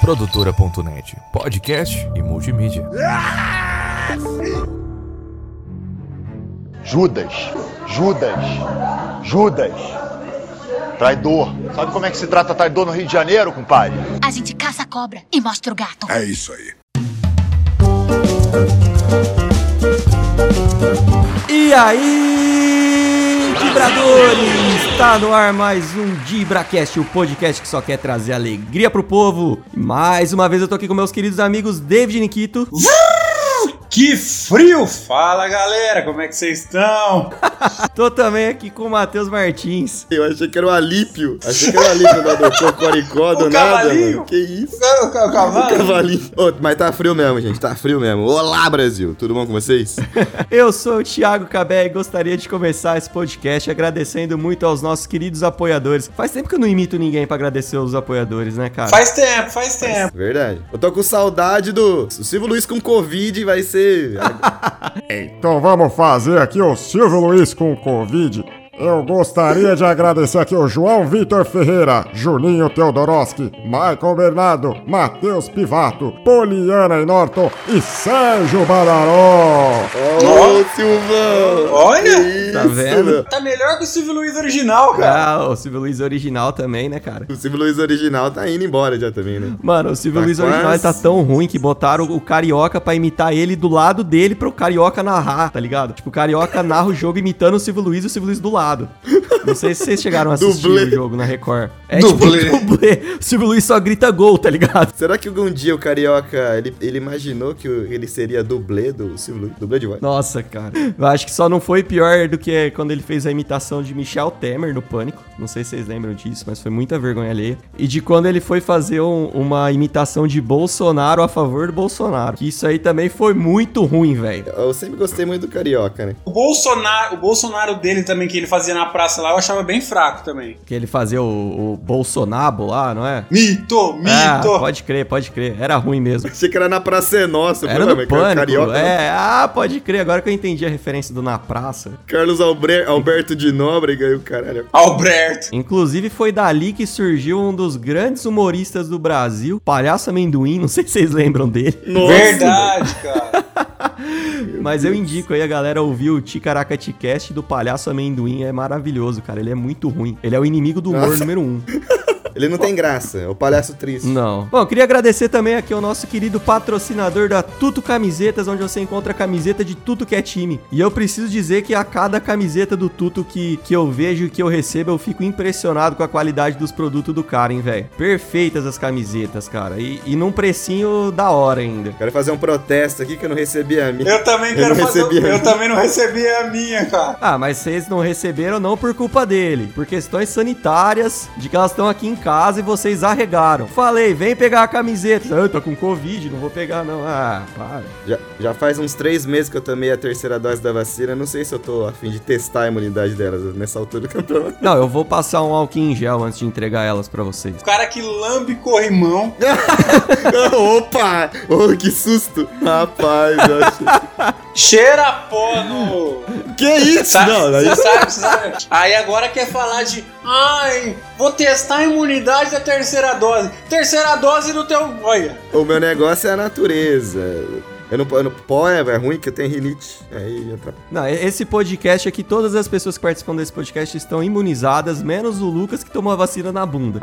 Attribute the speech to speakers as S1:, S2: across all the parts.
S1: Produtora.net, podcast e multimídia.
S2: Judas, Judas, Judas. Traidor. Sabe como é que se trata traidor no Rio de Janeiro, compadre?
S3: A gente caça a cobra e mostra o gato.
S4: É isso aí.
S5: E aí, Dibradores! Está no ar mais um DibraCast, o podcast que só quer trazer alegria pro povo. Mais uma vez eu tô aqui com meus queridos amigos David e Nikito.
S6: Que frio! Fala galera, como é que vocês estão?
S5: tô também aqui com o Matheus Martins.
S7: Eu achei que era o Alípio. Achei que era o Alípio da Doutor Coricó do
S6: O
S7: nada,
S6: cavalinho.
S7: mano. Que isso?
S6: O, ca- o cavalo?
S7: O cavalinho. Ô, mas tá frio mesmo, gente. Tá frio mesmo. Olá, Brasil. Tudo bom com vocês?
S5: Eu sou o Thiago Cabé e gostaria de começar esse podcast agradecendo muito aos nossos queridos apoiadores. Faz tempo que eu não imito ninguém pra agradecer os apoiadores, né, cara?
S6: Faz tempo, faz tempo.
S7: Verdade. Eu tô com saudade do... O Silvio Luiz com Covid vai ser...
S8: Então vamos fazer aqui o Silvio Luiz com Covid. Eu gostaria de agradecer aqui o João Vitor Ferreira, Juninho Teodoroski, Michael Bernardo, Matheus Pivato, Poliana Inorton e Sérgio Badaró.
S7: Ô, Silvão.
S6: Olha!
S5: Tá
S7: isso,
S5: vendo?
S7: meu.
S6: Tá melhor que o Silvio Luiz original, cara.
S5: Ah, o Silvio Luiz original também, né, cara?
S7: O Silvio Luiz original tá indo embora já também, né?
S5: Mano, o Silvio
S7: Tá
S5: Luiz original
S7: quase.
S5: ele tá tão ruim que botaram o Carioca pra imitar ele do lado dele pro Carioca narrar, tá ligado? Tipo, o Carioca narra o jogo imitando o Silvio Luiz e o Silvio Luiz do lado lado. Não sei se vocês chegaram a assistir
S7: Dublê.
S5: o jogo na Record. É
S6: Dublê.
S5: tipo dublê. O Silvio Luiz só grita gol, tá ligado?
S7: Será que algum dia o Carioca, ele, ele imaginou que ele seria dublê do Silvio Luiz? Dublê de voz?
S5: Nossa, cara. Eu acho que só não foi pior do que quando ele fez a imitação de Michel Temer no Pânico. Não sei se vocês lembram disso, mas foi muita vergonha alheia. E de quando ele foi fazer um- uma imitação de Bolsonaro a favor do Bolsonaro. Que isso aí também foi muito ruim, velho.
S7: Eu sempre gostei muito do Carioca, né?
S6: O Bolsonaro, o Bolsonaro dele também, que ele fazia na praça lá, eu achava bem fraco também.
S5: Que ele fazia o, o Bolsonaro lá, não é?
S6: Mito, mito.
S5: Ah, pode crer, pode crer. Era ruim mesmo.
S7: Achei que era na Praça é Nossa.
S5: Era no pânico.
S7: Carioca,
S5: é, ah, pode crer. Agora que eu entendi a referência do Na Praça.
S7: Carlos Albre- Alberto de Nóbrega e o caralho.
S6: Alberto.
S5: Inclusive foi dali que surgiu um dos grandes humoristas do Brasil, Palhaço Amendoim, não sei se vocês lembram dele.
S7: Nossa,
S6: Verdade, cara.
S5: Mas eu indico aí a galera ouvir o Ticaracatecast do Palhaço Amendoim, é maravilhoso, cara. Ele é muito ruim. Ele é o inimigo do humor número um.
S7: Ele não tem graça, é o palhaço triste.
S5: Não. Bom, eu queria agradecer também aqui ao nosso querido patrocinador da Tuto Camisetas, onde você encontra camiseta de tudo que é time. E eu preciso dizer que a cada camiseta do Tuto que, que eu vejo e que eu recebo, eu fico impressionado com a qualidade dos produtos do cara, hein, velho. Perfeitas as camisetas, cara. E, e num precinho da hora ainda.
S7: Quero fazer um protesto aqui que eu não recebi a minha.
S6: Eu também
S7: Eu
S6: quero
S7: não
S6: fazer.
S7: recebi a
S6: Eu
S7: minha.
S6: também não recebi a minha, cara.
S5: Ah, mas vocês não receberam não por culpa dele, por questões sanitárias, de que elas estão aqui em casa e vocês arregaram. Falei, vem pegar a camiseta. Eu tô com Covid, não vou pegar não. Ah, para.
S7: Já, já faz uns três meses que eu tomei a terceira dose da vacina. Não sei se eu tô a fim de testar a imunidade delas nessa altura do campeonato.
S5: Não, eu vou passar um álcool em gel antes de entregar elas pra vocês.
S6: O cara que lambe corrimão.
S7: Opa! Oh, que susto! Rapaz, eu achei...
S6: Cheira pó no.
S7: Que isso?
S6: Sabe,
S7: Não, aí...
S6: você sabe, você sabe. Aí agora quer falar de. Ai, vou testar a imunidade da terceira dose. Terceira dose do teu. Olha.
S7: O meu negócio é a natureza. Eu não, eu não pó é, é ruim que eu tenho rinite. Aí atrapalha.
S5: Não, esse podcast aqui, todas as pessoas que participam desse podcast estão imunizadas, menos o Lucas que tomou a vacina na bunda.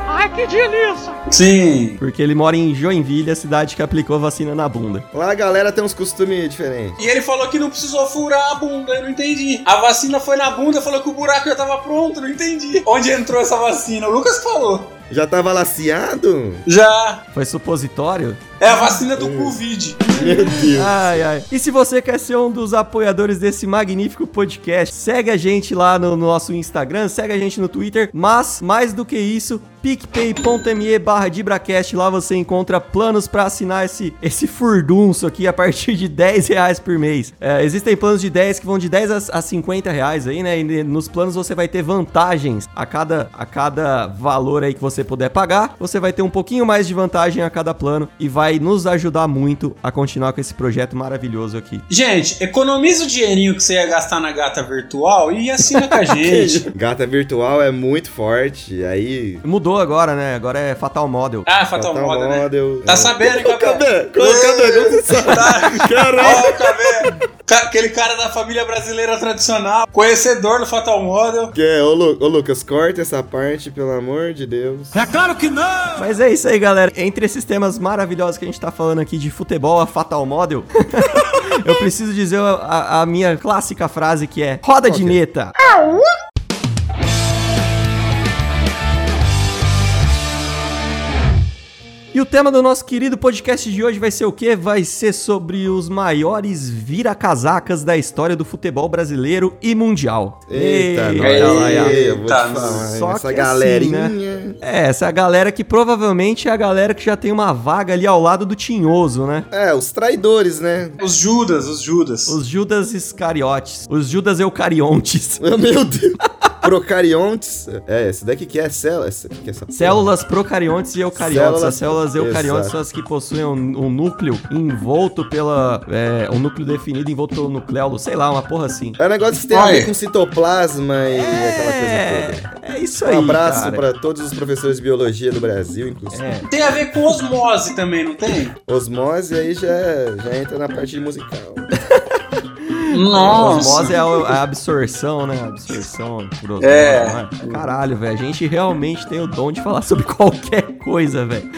S6: Sim.
S5: Porque ele mora em Joinville, a cidade que aplicou a vacina na bunda.
S7: Lá a galera tem uns costumes diferentes.
S6: E ele falou que não precisou furar a bunda, eu não entendi. A vacina foi na bunda, falou que o buraco já tava pronto, não entendi. Onde entrou essa vacina? O Lucas falou.
S7: Já tava laciado?
S6: Já.
S5: Foi supositório?
S6: É a vacina do Covid.
S7: Meu Deus.
S5: Ai, ai. E se você quer ser um dos apoiadores desse magnífico podcast, segue a gente lá no nosso Instagram, segue a gente no Twitter, mas mais do que isso, picpay.me barra Dibracast, lá você encontra planos pra assinar esse, esse furdunço aqui a partir de 10 reais por mês. É, existem planos de 10 que vão de 10 a, a 50 reais aí, né? E nos planos você vai ter vantagens a cada, a cada valor aí que você puder pagar, você vai ter um pouquinho mais de vantagem a cada plano e vai vai nos ajudar muito a continuar com esse projeto maravilhoso aqui.
S6: Gente, economiza o dinheirinho que você ia gastar na gata virtual e assina com a gente.
S7: Gata virtual é muito forte, aí...
S5: Mudou agora, né? Agora é Fatal Model.
S6: Ah, Fatal, Model, né?
S7: Model,
S6: Tá
S7: é.
S6: sabendo, Cabé?
S7: Cabé? Cabé, como você sabe?
S6: Tá.
S7: Caralho.
S6: Ó, Cabé. Aquele cara da família brasileira tradicional, conhecedor do Fatal Model.
S7: Que é, ô, Lu- ô, Lucas, corta essa parte, pelo amor de Deus.
S5: Mas é isso aí, galera. Entre esses temas maravilhosos que a gente tá falando aqui de futebol a Fatal Model, eu preciso dizer a, a minha clássica frase que é Roda de
S7: Qual que
S5: E o tema do nosso querido podcast de hoje vai ser o quê? Vai ser sobre os maiores vira-casacas da história do futebol brasileiro e mundial.
S7: Eita,
S5: Eita,
S7: nós.
S5: lá,
S6: Eita,
S7: falar,
S5: só
S7: essa
S5: que
S7: galerinha...
S5: assim, É, essa é a galera que provavelmente é a galera que já tem uma vaga ali ao lado do Tinhoso, né?
S7: É, os traidores, né?
S6: Os Judas, os Judas.
S5: Os Judas Iscariotes. Os Judas Eucariontes.
S7: Meu Deus. Procariontes. É, esse daqui que é célula. Essa, que é essa?
S5: Células procariontes e eucariontes.
S7: Células-
S5: As células eucariontes
S7: Exato.
S5: são as que possuem um, um núcleo envolto pela. É, um núcleo definido envolto pelo nucleolo. Sei lá, uma porra assim.
S7: É um negócio que tem a ver com citoplasma e aquela coisa toda.
S5: É, é isso aí.
S7: Um abraço pra todos os professores de biologia do Brasil, inclusive.
S5: É.
S6: Tem a ver com osmose também, não tem?
S7: Osmose aí já, já entra na parte musical.
S6: Nossa.
S5: Osmose é a, a absorção, né? A absorção por osmose.
S6: É.
S5: não é? Caralho, velho. A gente realmente tem o dom de falar sobre qualquer coisa, velho.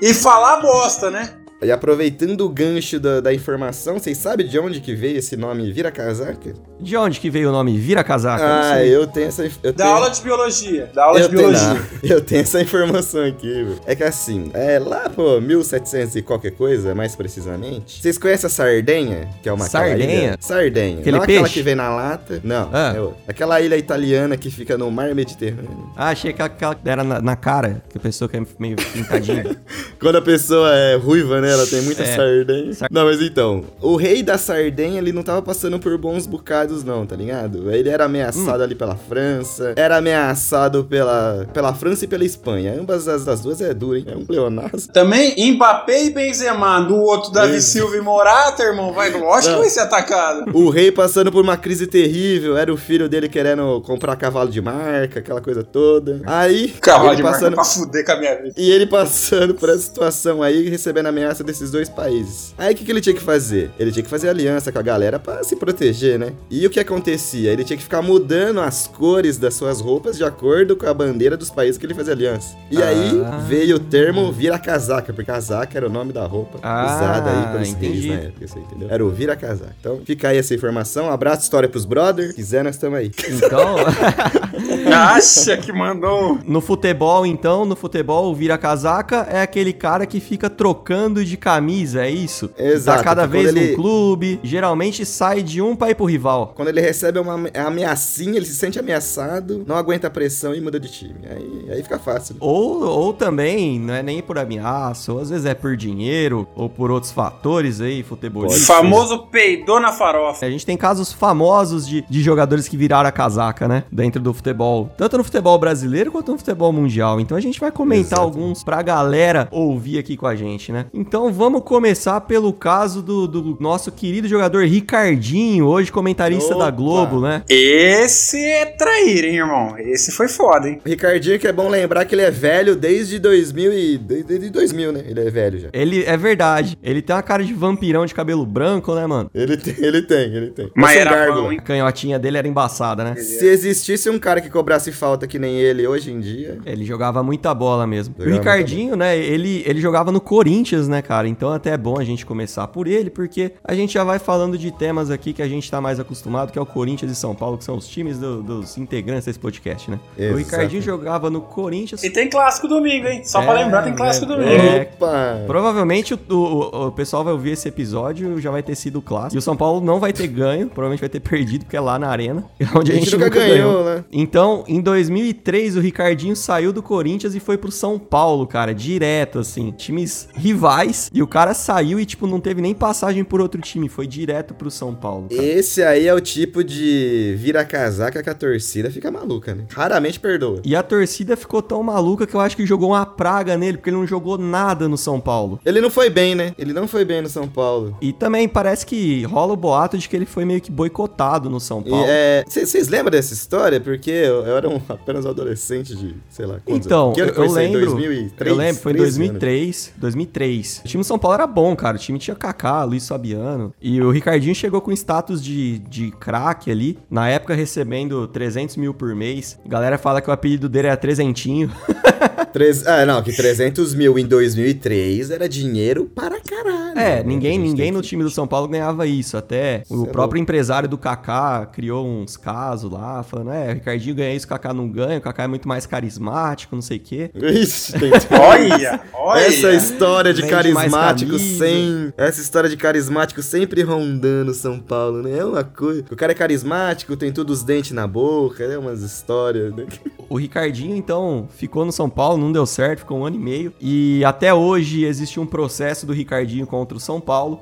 S6: E falar bosta, né?
S7: E aproveitando o gancho da, da informação, vocês sabem de onde que veio esse nome Vira Casaca?
S5: De onde que veio o nome Vira Casaca?
S7: Ah, eu tenho essa... Eu
S6: Da
S7: tenho...
S6: aula de biologia. Da aula
S7: eu
S6: de
S7: tenho,
S6: biologia.
S7: eu tenho essa informação aqui, meu. É que assim, é lá, pô, 1700 e qualquer coisa, mais precisamente. Vocês conhecem a sardenha? Que é uma aquela
S5: Sardenha?
S7: Sardenha.
S5: Aquele
S7: Não aquela
S5: peixe?
S7: que vem na lata. Não,
S5: Ah.
S7: é aquela ilha italiana que fica no mar Mediterrâneo.
S5: Ah, achei que aquela que era na, na cara, que a pessoa que é meio pintadinha.
S7: Quando a pessoa é ruiva, né? Ela tem muita
S5: É.
S7: sardenha.
S5: Sar-
S7: Não, mas então, o rei da sardenha, ele não tava passando por bons bocados, não, tá ligado? Ele era ameaçado ali pela França, era ameaçado pela, pela França e pela Espanha. Ambas as das duas é duro, hein? É um pleonasmo.
S6: Também Mbappé e Benzema, do outro Davi
S7: Isso.
S6: Silva e Morata, irmão, vai, lógico que vai ser atacado.
S7: O rei passando por uma crise terrível, era o filho dele querendo comprar cavalo de marca, aquela coisa toda. Aí,
S6: Cavalo de marca
S7: passando...
S6: pra fuder com a minha vida.
S7: E ele passando por essa situação aí, recebendo ameaça desses dois países. Aí o que, que ele tinha que fazer? Ele tinha que fazer aliança com a galera pra se proteger, né? E o que acontecia? Ele tinha que ficar mudando as cores das suas roupas de acordo com a bandeira dos países que ele fazia aliança. E aí
S5: Ah.
S7: veio o termo vira-casaca, porque casaca era o nome da roupa
S5: Ah,
S7: usada aí pelos reis na época, entendeu? Era o vira-casaca. Então fica aí essa informação. Abraço, história pros brother. Quiser, nós estamos aí.
S5: Então,
S6: Acha que mandou.
S5: no futebol, então, no futebol, o vira-casaca é aquele cara que fica trocando de camisa, é isso?
S7: Exato,
S5: Tá cada vez
S7: ele-
S5: clube, geralmente sai de um pra ir pro rival.
S7: Quando ele recebe uma ame- ameaçinha, ele se sente ameaçado, não aguenta a pressão e muda de time. Aí, aí fica fácil.
S5: Ou, ou também, não é nem por ameaça, ou às vezes é por dinheiro, ou por outros fatores aí, futebolistas.
S6: Famoso peidou na farofa.
S5: A gente tem casos famosos de, de jogadores que viraram a casaca, né? Dentro do futebol. Tanto no futebol brasileiro quanto no futebol mundial. Então a gente vai comentar
S7: Exato.
S5: alguns pra galera ouvir aqui com a gente, né? Então vamos começar pelo caso do, do nosso querido jogador Ricardinho, hoje comentarista da
S7: Opa!
S5: Globo, né?
S6: Esse é traíra, hein, irmão? Esse foi foda, hein?
S7: O Ricardinho, que é bom lembrar que ele é velho desde 2000 e... Desde 2000, né? Ele é velho já.
S5: Ele é verdade. Ele tem uma cara de vampirão de cabelo branco, né, mano?
S7: Ele tem, ele tem, ele tem.
S6: Mas era bom, hein?
S5: A canhotinha dele era embaçada, né?
S7: Se existisse um cara que cobrasse falta que nem ele hoje em dia...
S5: Ele jogava muita bola mesmo.
S7: Jogava
S5: o Ricardinho, né, ele, ele jogava no Corinthians, né, cara? Então até é bom a gente começar por ele, porque a gente já vai falando de temas aqui que a gente tá mais acostumado, que é o Corinthians e São Paulo, que são os times do- dos integrantes desse podcast, né? O
S7: Exato.
S5: Ricardinho jogava no Corinthians.
S6: E tem clássico domingo, hein? Só
S5: É,
S6: pra lembrar, tem clássico
S5: é,
S6: domingo.
S5: é.
S7: Opa!
S5: Provavelmente o, o- o pessoal vai ouvir esse episódio, já vai ter sido o clássico. E o São Paulo não vai ter ganho, provavelmente vai ter perdido, porque é lá na arena, onde
S7: A gente nunca ganhou, né?
S5: Então, Então, em 2003, o Ricardinho saiu do Corinthians e foi pro São Paulo, cara, direto, assim. Times rivais. E o cara saiu e, tipo, não teve nem passagem por outro time. Foi direto pro São Paulo. cara.
S7: Esse aí é o tipo de vira casaca que a torcida fica maluca, né? Raramente perdoa.
S5: E a torcida ficou tão maluca que eu acho que jogou uma praga nele, porque ele não jogou nada no São Paulo.
S7: Ele não foi bem, né? Ele não foi bem no São Paulo.
S5: E também parece que rola o boato de que ele foi meio que boicotado no São Paulo.
S7: é, Vocês lembram dessa história? Porque eu, era um, apenas um adolescente de, sei lá, quantos
S5: Então, eu, eu lembro.
S7: 2003?
S5: eu lembro, foi em
S7: 13 anos.
S5: 2003. 2003. O time do São Paulo era bom, cara. O time tinha Kaká, Luiz Fabiano. E o Ricardinho chegou com status de, de craque ali. Na época, recebendo 300 mil por mês. A galera fala que o apelido dele era Trezentinho.
S7: Treze- Ah, não, que 300 mil em 2003 era dinheiro para caralho.
S5: É, ninguém,
S7: gente
S5: ninguém
S7: tem
S5: no time do São Paulo ganhava isso. Até o
S7: Isso é
S5: próprio empresário do Kaká criou uns casos lá, falando: é, o Ricardinho ganha isso, o Kaká não ganha, o Kaká é muito mais carismático, não sei o quê.
S7: Ixi, tem
S6: Olha, olha.
S7: Essa história de
S5: Vende
S7: carismático sem. Essa história de carismático sempre rondando São Paulo, né? É uma coisa. O cara é carismático, tem todos os dentes na boca, é umas histórias. Né?
S5: O Ricardinho, então, ficou no São Paulo, não deu certo, ficou um ano e meio. E até hoje existe um processo do Ricardinho contra o São Paulo,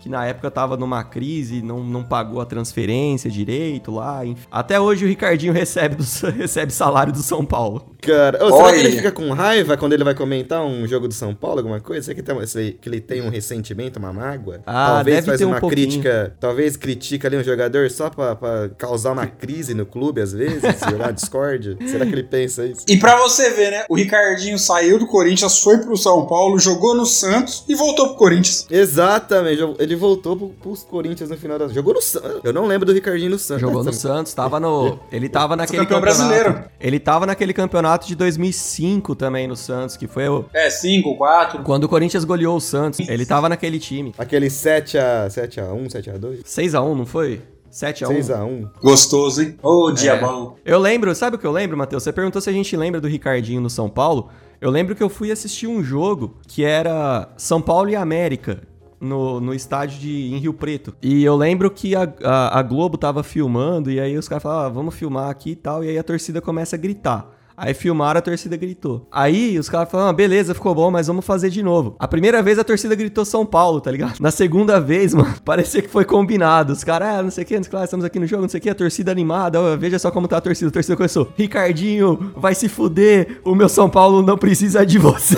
S5: que na época tava numa crise, não, não pagou a transferência direito lá. enfim. Até hoje o Ricardinho recebe, do- recebe salário do São Paulo.
S7: Cara, ô, será que ele fica com raiva quando ele vai comentar um jogo do São Paulo, alguma coisa? Será que, tem, sei, que ele tem um ressentimento, uma mágoa?
S5: Ah,
S7: talvez
S5: deve
S7: faz
S5: ter um
S7: uma
S5: pouquinho.
S7: crítica, talvez critica ali um jogador só pra, pra causar uma crise no clube, às vezes, jogar discórdia. Será que ele pensa isso?
S6: E pra você ver, né? O Ricardinho saiu do Corinthians, foi pro São Paulo, jogou no Santos e voltou pro Corinthians.
S7: Exatamente, ele voltou pro, pros Corinthians no final da. Jogou no Santos. Eu não lembro do Ricardinho no Santos.
S5: Jogou no Santos, tava no. Ele tava naquele
S6: campeão
S5: campeonato.
S6: brasileiro.
S5: Ele tava naquele campeonato de 2005 também no Santos, que foi o.
S6: É, 5, 4.
S5: Quando o Corinthians goleou o Santos, ele tava naquele time.
S7: Aquele 7x, 7x1, 7x2?
S5: 6x1, não foi? 7x1.
S7: 6x1.
S6: Gostoso, hein? Ô,
S5: É.
S6: dia bom.
S5: Eu lembro, sabe o que eu lembro, Matheus? Você perguntou se a gente lembra do Ricardinho no São Paulo. Eu lembro que eu fui assistir um jogo que era São Paulo e América. No, no estádio de, em Rio Preto. E eu lembro que a, a, a Globo tava filmando, e aí os caras falaram, ah, vamos filmar aqui e tal, e aí a torcida começa a gritar. Aí filmaram, a torcida gritou. Aí os caras falaram, ah, beleza, ficou bom, mas vamos fazer de novo. A primeira vez a torcida gritou São Paulo, tá ligado? Na segunda vez, mano, parecia que foi combinado. Os caras, ah, não sei o que, não sei o que lá, estamos aqui no jogo, não sei o que, a torcida animada, ó, veja só como tá a torcida. A torcida começou, Ricardinho, vai se fuder, o meu São Paulo não precisa de você.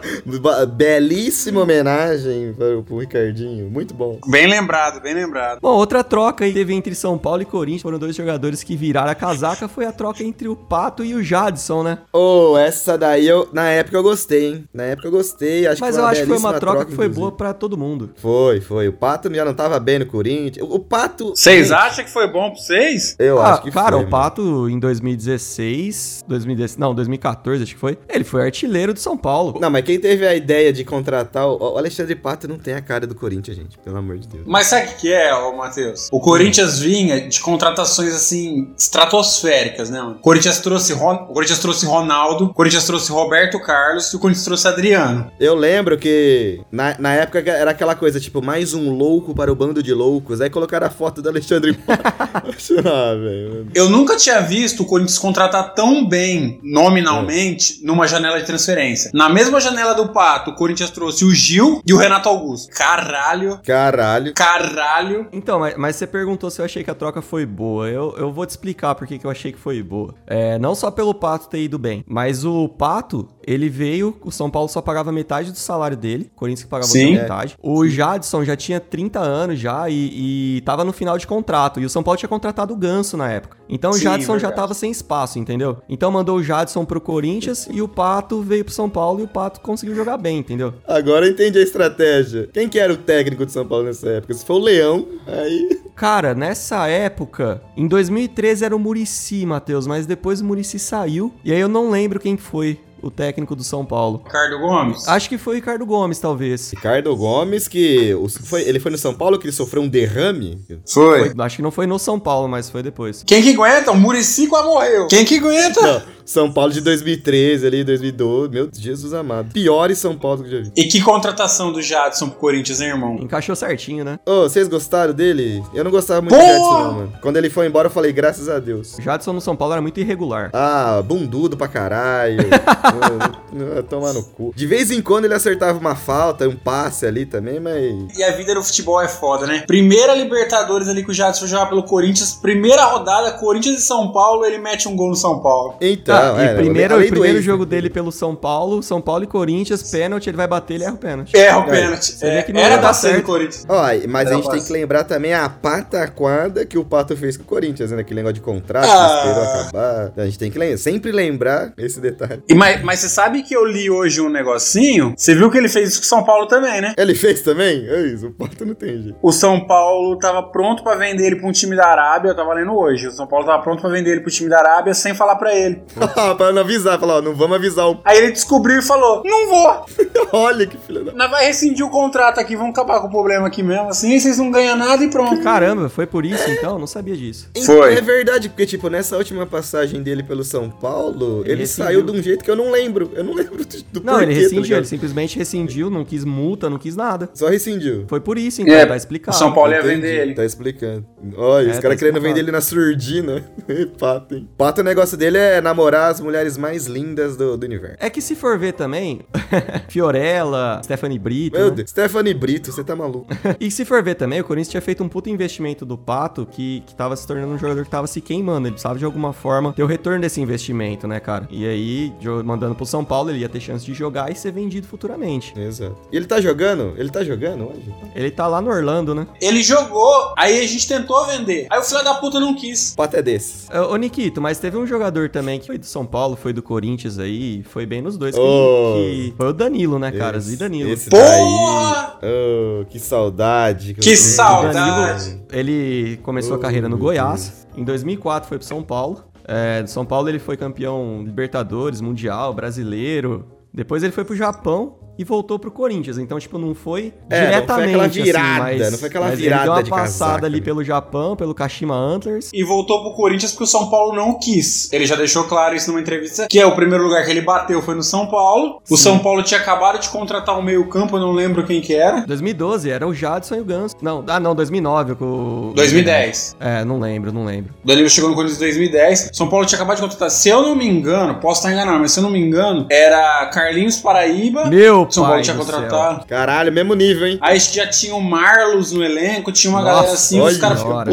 S7: Belíssima homenagem pro, pro Ricardinho. Muito bom.
S6: Bem lembrado, bem lembrado.
S5: Bom, outra troca aí teve entre São Paulo e Corinthians, foram dois jogadores que viraram a casaca, foi a troca entre o Pato e o Jadson, né?
S7: Ô, essa daí eu. Na época eu gostei, hein? Na época eu gostei. Acho
S5: Mas
S7: que
S5: eu acho que foi uma
S7: belíssima
S5: troca, que foi
S7: inclusive.
S5: boa pra todo mundo.
S7: Foi, foi. O Pato já não tava bem no Corinthians. O, o Pato.
S6: Vocês acham que foi bom pra vocês?
S7: Eu
S5: ah,
S7: acho que
S5: cara,
S7: foi.
S5: o
S7: mano.
S5: Pato em 2016, 2010, não, 2014 acho que foi, ele foi artilheiro do São Paulo.
S7: Não, mas quem teve a ideia de contratar o, o Alexandre Pato não tem a cara do Corinthians, gente. Pelo amor de Deus.
S6: Mas sabe o que é, ô Matheus? O Corinthians vinha de contratações assim, estratosféricas, né? mano? O Corinthians trouxe, O Corinthians trouxe Ronaldo, o Corinthians trouxe Roberto Carlos e o Corinthians trouxe Adriano.
S7: Eu lembro que na, na época era aquela coisa, tipo, mais um louco para o bando de loucos. Aí colocaram a foto do Alexandre ah.
S6: Eu nunca tinha visto o Corinthians contratar tão bem, nominalmente, numa janela de transferência. Na mesma janela do Pato, o Corinthians trouxe o Gil e o Renato Augusto. Caralho,
S7: Caralho.
S6: caralho.
S5: Então, mas, mas você perguntou se eu achei que a troca foi boa. Eu, eu vou te explicar por que que eu achei que foi boa. É, não só pelo Pato ter ido bem, mas o Pato, ele veio, o São Paulo só pagava metade do salário dele, o Corinthians que pagava
S6: Sim.
S5: metade. O Jadson já tinha 30 anos já e, e tava no final de contrato. E o São Paulo tinha contratado o Ganso na época. Então o
S6: Sim,
S5: Jadson já
S6: verdade.
S5: tava sem espaço, entendeu? Então mandou o Jadson pro Corinthians e o Pato veio pro São Paulo e o Pato conseguiu jogar bem, entendeu?
S7: Agora eu entendi a estratégia. Quem que era o técnico de São Paulo nessa época? Se for o Leão, aí.
S5: Cara, nessa época, em 2013 era o Murici, Matheus, mas depois o Murici saiu. E aí eu não lembro quem foi o técnico do São Paulo.
S6: Ricardo Gomes.
S5: Acho que foi o Ricardo Gomes, talvez.
S7: Ricardo Gomes, que. foi, ele foi no São Paulo que ele sofreu um derrame?
S6: Foi.
S5: Foi- acho que não foi no São Paulo, mas foi depois.
S6: Quem que aguenta? O Murici quase morreu. Quem que aguenta?
S7: Não, São Paulo de 2013 ali, 2012. Meu Jesus amado. Piores São Paulo que eu já vi.
S6: E que contratação do Jadson pro Corinthians, hein, irmão?
S5: Encaixou certinho, né?
S7: Ô, vocês gostaram dele? Eu não gostava muito
S6: Pô!
S7: do Jadson, não, mano. Quando ele foi embora, eu falei, graças a Deus.
S5: O Jadson no São Paulo era muito irregular.
S7: Ah, bundudo pra caralho. Tomar no cu. De vez em quando ele acertava uma falta, um passe ali também, mas.
S6: E a vida no futebol é foda, né? Primeira Libertadores ali que o Jadson jogar pelo Corinthians, primeira rodada, Corinthians e São Paulo, ele mete um gol no São Paulo.
S7: Então,
S5: Ah,
S7: é,
S5: e primeiro, o primeiro jogo dele pelo São Paulo, São Paulo e Corinthians, pênalti, ele vai bater, ele erra o pênalti.
S6: Erra o pênalti. É,
S5: que não
S6: era pra ser do
S5: certo.
S6: Corinthians.
S7: Ó, mas a
S6: Era
S7: gente tem que lembrar também a pataquada que o Pato fez com o Corinthians, né? Aquele negócio de contrato,
S6: Ah.
S7: que esperou acabar. A gente tem que lembrar, sempre lembrar esse detalhe.
S6: E, mas, mas você sabe que eu li hoje um negocinho? Você viu que ele fez isso com o São Paulo também, né?
S7: Ele fez também? É isso, o Pato não tem jeito.
S6: O São Paulo tava pronto pra vender ele pra um time da Arábia, eu tava lendo hoje. O São Paulo tava pronto pra vender ele pro time da Arábia sem falar pra ele.
S7: pra não avisar, falar, ó, não vamos avisar o.
S6: Aí ele descobriu e falou: Não vou.
S7: Olha que filha da.
S6: Nós vai rescindir o contrato aqui, vamos acabar com o problema aqui mesmo. Assim, vocês não ganham nada e pronto.
S5: Caramba, foi por isso então? Não sabia disso.
S6: Foi.
S7: É verdade, porque, tipo, nessa última passagem dele pelo São Paulo,
S5: Ele
S7: ele, saiu de um jeito que eu não lembro. Eu não lembro do, do
S5: Não,
S7: porquê,
S5: ele
S7: tá
S5: rescindiu,
S7: ligado?
S5: ele simplesmente rescindiu, não quis multa, não quis nada.
S7: Só rescindiu.
S5: Foi por isso, então,
S6: É,
S5: tá explicado.
S6: o São Paulo ia vender ele.
S7: Tá explicando. Olha,
S5: É,
S7: os
S5: tá
S7: caras querendo
S5: explicado.
S7: vender ele na surdina. Pato, hein? Pato, o negócio dele é namorar as mulheres mais lindas do, do universo.
S5: É que se for ver também, Fiorella, Stephanie Brito.
S7: Meu
S5: né?
S7: Deus. Stephanie Brito, você tá maluco.
S5: E se for ver também, o Corinthians tinha feito um puto investimento do Pato que, que tava se tornando um jogador que tava se queimando. Ele precisava de alguma forma ter o retorno desse investimento, né, cara? E aí, mandando pro São Paulo, ele ia ter chance de jogar e ser vendido futuramente.
S7: Exato. E ele tá jogando? Ele tá jogando hoje?
S5: Ele tá lá no Orlando, né?
S6: Ele jogou, aí a gente tentou vender. Aí o filho da puta não quis.
S7: O Pato é desses.
S5: Ô, Ô, Nikito, mas teve um jogador também que foi do São Paulo, foi do Corinthians aí, foi bem nos dois. que-
S7: Oh.
S5: que foi o Danilo, né, cara?
S7: Esse-
S5: Zi Danilo.
S7: Esse
S6: Porra!
S7: daí. Oh, que saudade.
S6: Que
S7: tenho.
S6: saudade.
S5: Ele começou a
S7: Oh,
S5: carreira no Goiás. Em 2004 foi pro São Paulo. É, do São Paulo ele foi campeão Libertadores, Mundial, Brasileiro. Depois ele foi pro Japão e voltou pro Corinthians. Então, tipo, não foi
S7: É, não foi
S5: diretamente
S7: aquela
S5: assim,
S7: virada,
S5: mas,
S7: não foi aquela
S5: mas
S7: virada
S5: ele deu uma
S7: de
S5: passada
S7: casaca,
S5: ali
S7: né?
S5: pelo Japão, pelo Kashima Antlers.
S6: E voltou pro Corinthians porque o São Paulo não quis. Ele já deixou claro isso numa entrevista, que é o primeiro lugar que ele bateu foi no São Paulo. O São Paulo tinha acabado de contratar um meio campo, eu não lembro quem que era.
S5: 2012 era o Jadson e o Ganso. Não, ah não, 2009 com o...
S6: 2010.
S5: É, não lembro, não lembro.
S6: O Danilo chegou no Corinthians em 2010. São Paulo tinha acabado de contratar. Se eu não me engano, posso estar enganado, mas se eu não me engano, era Carlinhos Paraíba.
S5: Meu
S6: São Paulo tinha contratado.
S7: Caralho, mesmo nível, hein?
S6: Aí já tinha o Marlos no elenco, tinha uma
S5: Nossa,
S6: galera assim, os caras
S5: senhora.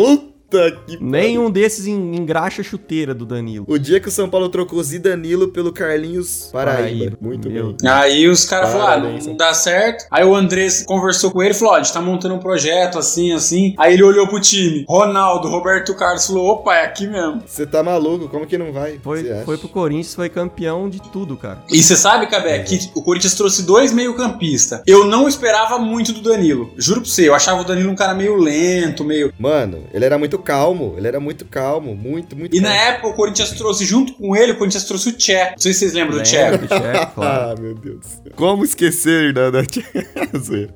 S7: Puta que
S5: Nenhum desses en- engraxa a chuteira do Danilo.
S7: O dia que o São Paulo trocou Zidanilo pelo Carlinhos Paraíba.
S5: Paraíba.
S7: Muito
S5: Meu
S7: bem.
S6: Aí os caras falaram, ah, não, dá certo. Aí o Andrés conversou com ele e falou: ó, a gente tá montando um projeto assim, assim. Aí ele olhou pro time. Ronaldo, Roberto Carlos falou: opa, é aqui mesmo.
S7: Você tá maluco? Como que não vai?
S5: Foi, foi pro Corinthians, foi campeão de tudo, cara.
S6: E você sabe, Cabé, que o Corinthians trouxe dois meio-campistas. Eu não esperava muito do Danilo. Juro pra você, eu achava o Danilo um cara meio lento, meio.
S7: Mano, ele era muito calmo. Ele era muito calmo. Muito, muito
S6: E na
S7: calmo.
S6: época o Corinthians trouxe, junto com ele, o Corinthians trouxe o Tché. Não sei se vocês lembram do Tché.
S5: Claro.
S7: Ah, meu Deus. Como esquecer da, da Zoeira.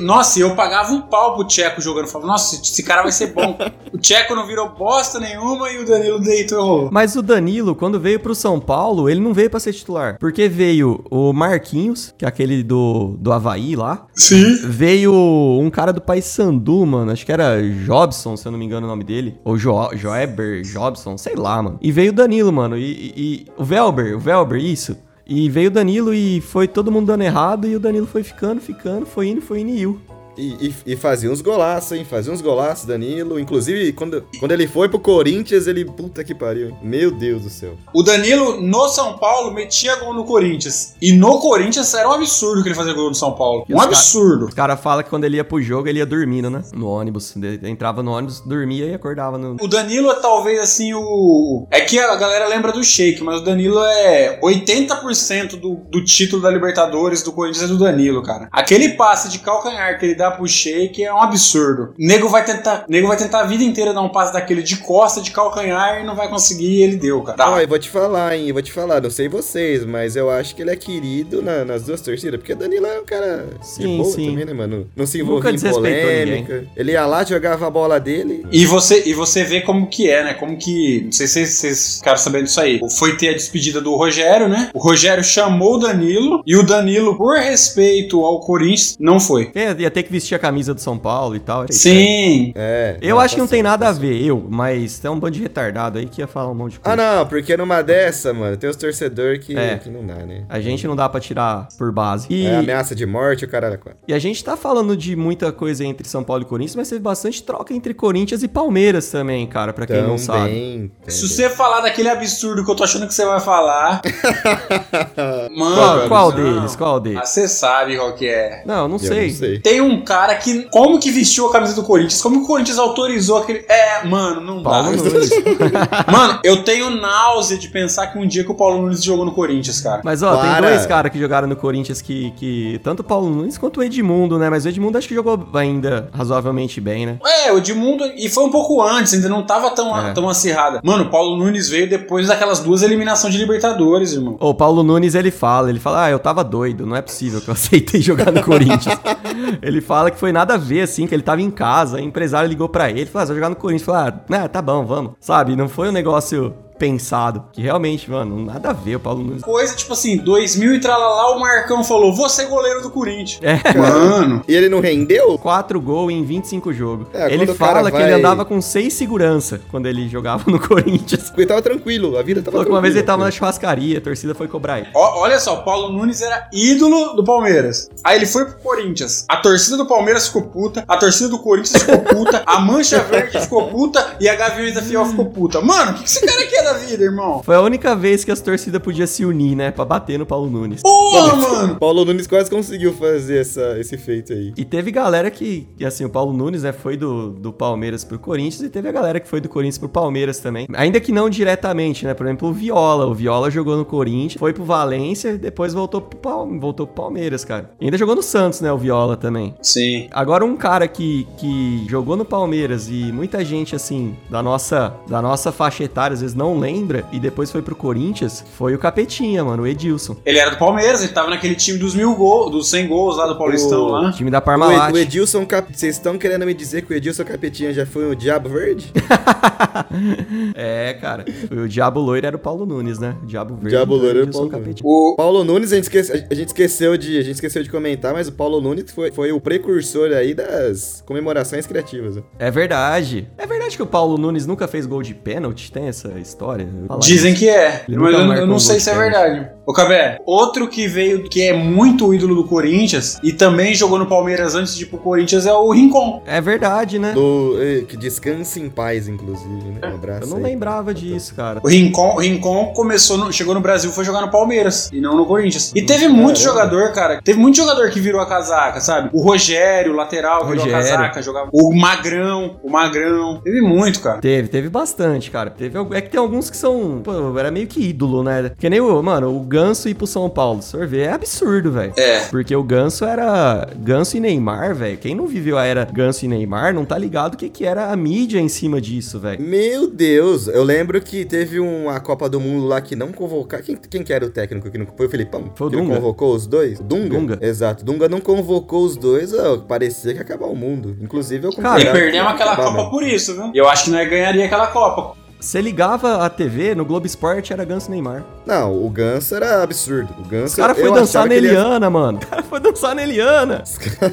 S6: Nossa, eu pagava um pau pro Tcheco jogando. Eu falava, nossa, esse cara vai ser bom. o Tcheco não virou bosta nenhuma e o Danilo deitou.
S5: Mas o Danilo, quando veio pro São Paulo, ele não veio pra ser titular. Porque veio o Marquinhos, que é aquele do, do Havaí lá.
S6: Sim.
S5: Veio um cara do Paysandu, mano. Acho que era Jobson, se eu não me engano o nome dele. Ou jo Joeber, Jobson, sei lá, mano. E veio o Danilo, mano. E, e- e o Velber, o Velber, isso. E veio o Danilo e foi todo mundo dando errado. E o Danilo foi ficando, ficando, foi indo, foi indo e iu.
S7: E, e- e fazia uns golaços, hein? Fazia uns golaços, Danilo. Inclusive, quando, quando ele foi pro Corinthians, ele. Puta que pariu. hein? Meu Deus do céu.
S6: O Danilo, no São Paulo, metia gol no Corinthians. E no Corinthians era um absurdo que ele fazia gol no São Paulo.
S5: E
S6: Um absurdo.
S5: Os caras falam que quando ele ia pro jogo, ele ia dormindo, né? No ônibus. Ele entrava no ônibus, dormia e acordava no.
S6: O Danilo é talvez assim o. É que a galera lembra do Sheik, mas o Danilo é 80% do, do título da Libertadores do Corinthians é do Danilo, cara. Aquele passe de calcanhar que ele dá jogar pro Sheik é um absurdo. O nego vai tentar, nego vai tentar a vida inteira dar um passe daquele de costa, de calcanhar e não vai conseguir e ele deu, cara. Tá.
S7: Ó, eu vou te falar, hein? Eu vou te falar, não sei vocês, mas eu acho que ele é querido na- nas duas torcidas, porque o Danilo é um cara
S5: Sim,
S7: de boa
S5: sim.
S7: também, né, mano? Não se
S5: Nunca
S7: envolvia em polêmica. Ele ia lá, jogava a bola dele.
S6: E você, e você vê como que é, né? Como que. Não sei se vocês, vocês ficaram sabendo disso aí. Foi ter a despedida do Rogério, né? O Rogério chamou o Danilo e o Danilo, por respeito ao Corinthians, não foi.
S5: É, ia ter que vestir a camisa do São Paulo e tal.
S6: Sim.
S7: É.
S5: Eu acho que não
S7: tá
S5: tem nada
S7: tá
S5: a
S7: certo.
S5: ver, eu, mas tem um bando de retardado aí que ia falar um monte de
S7: Ah,
S5: coisa.
S7: não, porque numa dessa, mano, tem os torcedores que,
S5: É.
S7: que não dá, né?
S5: A gente não dá pra tirar por base. E,
S7: É ameaça de morte, o cara quatro.
S5: e a gente tá falando de muita coisa entre São Paulo e Corinthians, mas teve bastante troca entre Corinthians e Palmeiras também, cara, pra quem não sabe.
S7: Também.
S6: Se
S7: também.
S6: você falar daquele absurdo que eu tô achando que você vai falar. mano.
S5: Qual, qual
S6: não.
S5: deles? Qual
S6: Ah,
S5: deles?
S6: Você sabe qual que é.
S5: Não, não sei.
S7: não sei.
S6: Tem um cara que. Como que vestiu a camisa do Corinthians? Como que o Corinthians autorizou aquele. É, mano, não
S5: Paulo
S6: dá.
S5: Nunes.
S6: Mano, eu tenho náusea de pensar que um dia que o Paulo Nunes jogou no Corinthians, cara.
S5: Mas ó,
S7: Para.
S5: tem dois caras que jogaram no Corinthians que, que. Tanto o Paulo Nunes quanto o Edmundo, né? Mas o Edmundo acho que jogou ainda razoavelmente bem, né?
S6: É, o Edmundo. E foi um pouco antes, ainda não tava tão,
S5: É.
S6: tão acirrada. Mano, o Paulo Nunes veio depois daquelas duas eliminações de Libertadores, irmão.
S5: O Paulo Nunes, ele fala, ele fala, ah, eu tava doido, não é possível que eu aceitei jogar no Corinthians. ele fala que foi nada a ver, assim, que ele tava em casa, o empresário ligou pra ele, falou, ah, você vai jogar no Corinthians. Falou, ah, né, tá bom, vamos. Sabe, não foi um negócio pensado, que realmente, mano, nada a ver o Paulo Nunes.
S6: Coisa tipo assim, 2000 e tralalá, o Marcão falou: você é goleiro do Corinthians.
S5: É,
S6: Mano.
S7: E ele não rendeu?
S5: quatro gols em 25 jogos.
S7: É,
S5: ele
S7: o
S5: fala que
S7: vai-
S5: ele andava com seis segurança quando ele jogava no Corinthians.
S7: Porque ele tava tranquilo, a vida tava
S5: que uma vez ele tava na
S7: tranquila.
S5: churrascaria, a torcida foi cobrar ele.
S6: Ó, olha só, o Paulo Nunes era ídolo do Palmeiras. Aí ele foi pro Corinthians. A torcida do Palmeiras ficou puta, a torcida do Corinthians ficou puta, a Mancha Verde ficou puta e a Gaviões da Fiel ficou puta. Mano, o que, que esse cara quer da vida, irmão?
S5: Foi a única vez que as torcidas podiam se unir, né, pra bater no Paulo Nunes.
S6: Porra, mano!
S7: Paulo Nunes quase conseguiu fazer essa, esse feito aí.
S5: E teve galera que, que, assim, o Paulo Nunes, né, foi do, do Palmeiras pro Corinthians e teve a galera que foi do Corinthians pro Palmeiras também. Ainda que não diretamente, né? Por exemplo, o Viola. O Viola jogou no Corinthians, foi pro Valência e depois voltou pro, Pal- voltou pro Palmeiras, cara. E ainda jogou no Santos, né, o Viola também.
S6: Sim.
S5: Agora um cara que, que jogou no Palmeiras e muita gente assim da nossa da nossa faixa etária às vezes não lembra e depois foi pro Corinthians foi o Capetinha, mano, o Edilson.
S6: Ele era do Palmeiras, ele tava naquele time dos mil gols, dos 100 gols lá do Paulistão
S7: O-
S6: lá.
S5: Time da Parmalat.
S7: o Edilson Cap... Vocês estão querendo me dizer que o Edilson Capetinha já foi o Diabo Verde?
S5: é, cara. O Diabo Loiro era o Paulo Nunes, né? O Diabo Verde.
S7: Diabo
S5: era o
S7: Loiro era o Paulo Nunes.
S5: Capetinha.
S6: O,
S7: Paulo Nunes, a gente, esquece- a gente esqueceu de, a gente esqueceu de comentar, mas o Paulo Nunes foi, foi o precursor aí das comemorações criativas. né?
S5: É verdade. É verdade que o Paulo Nunes nunca fez gol de pênalti? Tem essa história? Aí.
S6: Dizem que é,
S5: Ele
S6: mas eu, eu não sei se é verdade. Ô Cabé, outro que veio, que é muito ídolo do Corinthians e também jogou no Palmeiras antes de ir pro Corinthians é o Rincon.
S5: É verdade, né?
S7: Do, eh, que descanse em paz, inclusive, né? Um abraço.
S5: Eu não
S7: aí.
S5: lembrava disso, cara.
S6: O Rincon, o Rincon começou no- chegou no Brasil foi jogar no Palmeiras e não no Corinthians. E teve muito jogador, cara. Teve muito jogador que virou a casaca, sabe? O Rogério, lateral, virou
S5: Rogério.
S6: a casaca, jogava. O Magrão, o Magrão. Teve muito, cara.
S5: Teve, teve bastante, cara. Teve, é que tem alguns que são. Pô, era meio que ídolo, né? Que nem o, mano, o Ganso ir pro São Paulo. Sorvê é absurdo, velho.
S6: É.
S5: Porque o Ganso era. Ganso e Neymar, velho. Quem não viveu a era Ganso e Neymar não tá ligado o que, que era a mídia em cima disso, velho.
S7: Meu Deus, eu lembro que teve uma Copa do Mundo lá que não convocar. Quem, quem que era o técnico que não foi o Filipão?
S5: Foi o
S7: que não
S5: Dunga.
S7: convocou os dois? Dunga?
S5: Dunga.
S7: Exato. Dunga não convocou os dois, ó, parecia que ia acabar o mundo. Inclusive eu
S5: Cara,
S6: E perdemos aquela
S7: acabar
S6: Copa
S7: mesmo.
S6: por isso? E eu acho que nós ganharia aquela Copa.
S5: Você ligava a TV, no Globo Esporte era Ganso e Neymar.
S7: Não, o Ganso era absurdo. O Ganso
S5: Os cara foi dançar na
S7: ele ia-
S5: Eliana, mano. O cara foi dançar na Eliana.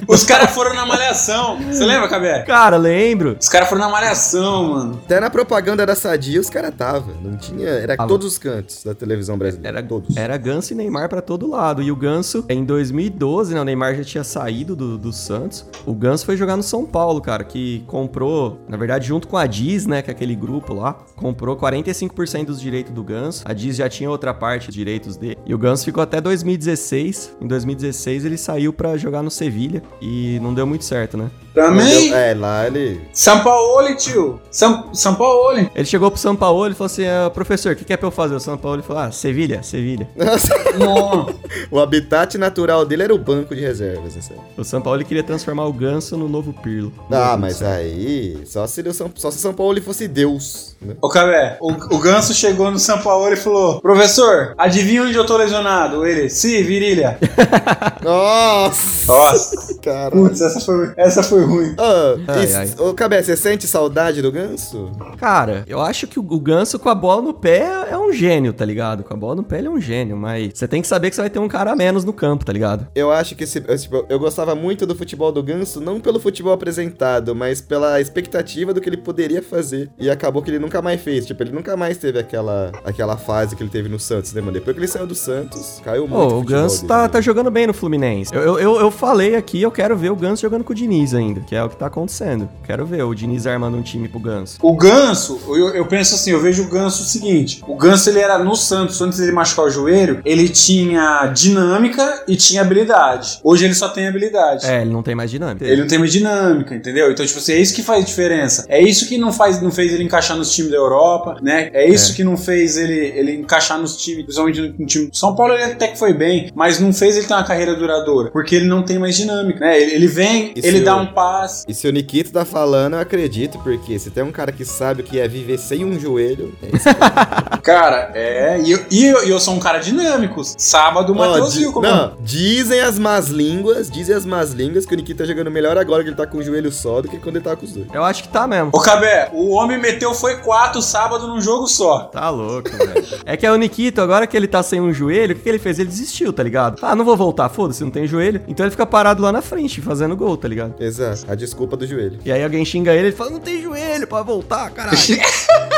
S6: Os caras foram na malhação. Você lembra, Cabé?
S5: Cara, lembro.
S6: Os caras foram na malhação, mano.
S7: Até na propaganda da Sadia os caras tava. Não tinha. Era
S5: Tava.
S7: todos os cantos da televisão brasileira.
S5: Era,
S7: todos.
S5: era Ganso e Neymar pra todo lado. E o Ganso, em 2012, né? O Neymar já tinha saído do, do Santos. O Ganso foi jogar no São Paulo, cara, que comprou, na verdade, junto com a Diz, né? Que é aquele grupo lá. Comprou 45% dos direitos do Ganso. A Diz já tinha outra parte dos direitos dele. E o Ganso ficou até 2016. Em 2016 ele saiu pra jogar no Sevilha e não deu muito certo, né?
S6: Também.
S7: É, lá ele.
S6: São Paulo, tio. São, São Paulo.
S5: Ele chegou pro São Paulo e falou assim: ah, professor, o que, que é pra eu fazer? O São Paulo falou: ah, Sevilha, Sevilha.
S6: Nossa.
S7: O habitat natural dele era o banco de reservas, sabe?
S5: O São Paulo queria transformar o Ganso no novo Pirlo.
S7: Ah, mas aí. Só se, o São, só se São Paulo fosse Deus, né?
S6: Ô, Cabé, o, o Ganso chegou no São Paulo e falou: Professor, adivinha onde eu tô lesionado? Ele, sim, virilha.
S7: Nossa!
S6: Nossa.
S7: Cara.
S6: Putz, essa foi, essa foi ruim.
S7: Ô,
S5: Ai,
S7: e-
S5: ai.
S7: Cabé, você sente saudade do ganso?
S5: Cara, eu acho que o, o Ganso com a bola no pé é um gênio, tá ligado? Com a bola no pé ele é um gênio, mas você tem que saber que você vai ter um cara a menos no campo, tá ligado?
S7: Eu acho que esse, eu, tipo, eu gostava muito do futebol do Ganso, não pelo futebol apresentado, mas pela expectativa do que ele poderia fazer. E acabou que ele nunca mais fez. Tipo, ele nunca mais teve aquela, aquela fase que ele teve no Santos, né, mano? Depois que ele saiu do Santos, caiu muito.
S5: Pô, o Ganso
S7: dele,
S5: tá,
S7: né?
S5: tá jogando bem no Fluminense. Eu, eu, eu, eu falei aqui, eu quero ver o Ganso jogando com o Diniz ainda, que é o que tá acontecendo. Quero ver o Diniz armando um time pro Ganso.
S6: O Ganso, eu, eu penso assim, eu vejo o Ganso o seguinte: o Ganso ele era no Santos, antes dele machucar o joelho, ele tinha dinâmica e tinha habilidade. Hoje ele só tem habilidade.
S5: É, ele não tem mais dinâmica.
S6: Ele não tem mais dinâmica, entendeu? Então, tipo assim, é isso que faz diferença. É isso que não faz, não fez ele encaixar nos times da Europa, né? É isso
S5: É.
S6: que não fez ele, ele encaixar nos times, principalmente no, no time São Paulo, ele até que foi bem, mas não fez ele ter uma carreira duradoura, porque ele não tem mais dinâmica, né? Ele, ele vem,
S7: Isso
S6: ele dá um
S7: E se o Nikito tá falando, eu acredito, porque se tem um cara que sabe o que é viver sem um joelho, é
S6: Cara, é. E eu, e eu, e eu sou um cara dinâmico. Sábado o Matheus viu como.
S7: Não, dizem as más línguas, dizem as más línguas que o Nikito tá jogando melhor agora que ele tá com o joelho só do que quando ele tava com os dois.
S5: Eu acho que tá mesmo.
S6: Ô Cabé, o homem meteu foi quatro sábado num jogo só.
S5: Tá louco, velho. É que é o Nikito, agora que ele tá sem um joelho, o que, que ele fez? Ele desistiu, tá ligado? Ah, não vou voltar, foda-se, não tem joelho. Então ele fica parado lá na frente, fazendo gol, tá ligado?
S7: Exato, a desculpa do joelho.
S5: E aí alguém xinga ele, ele fala, não tem joelho pra voltar, caralho.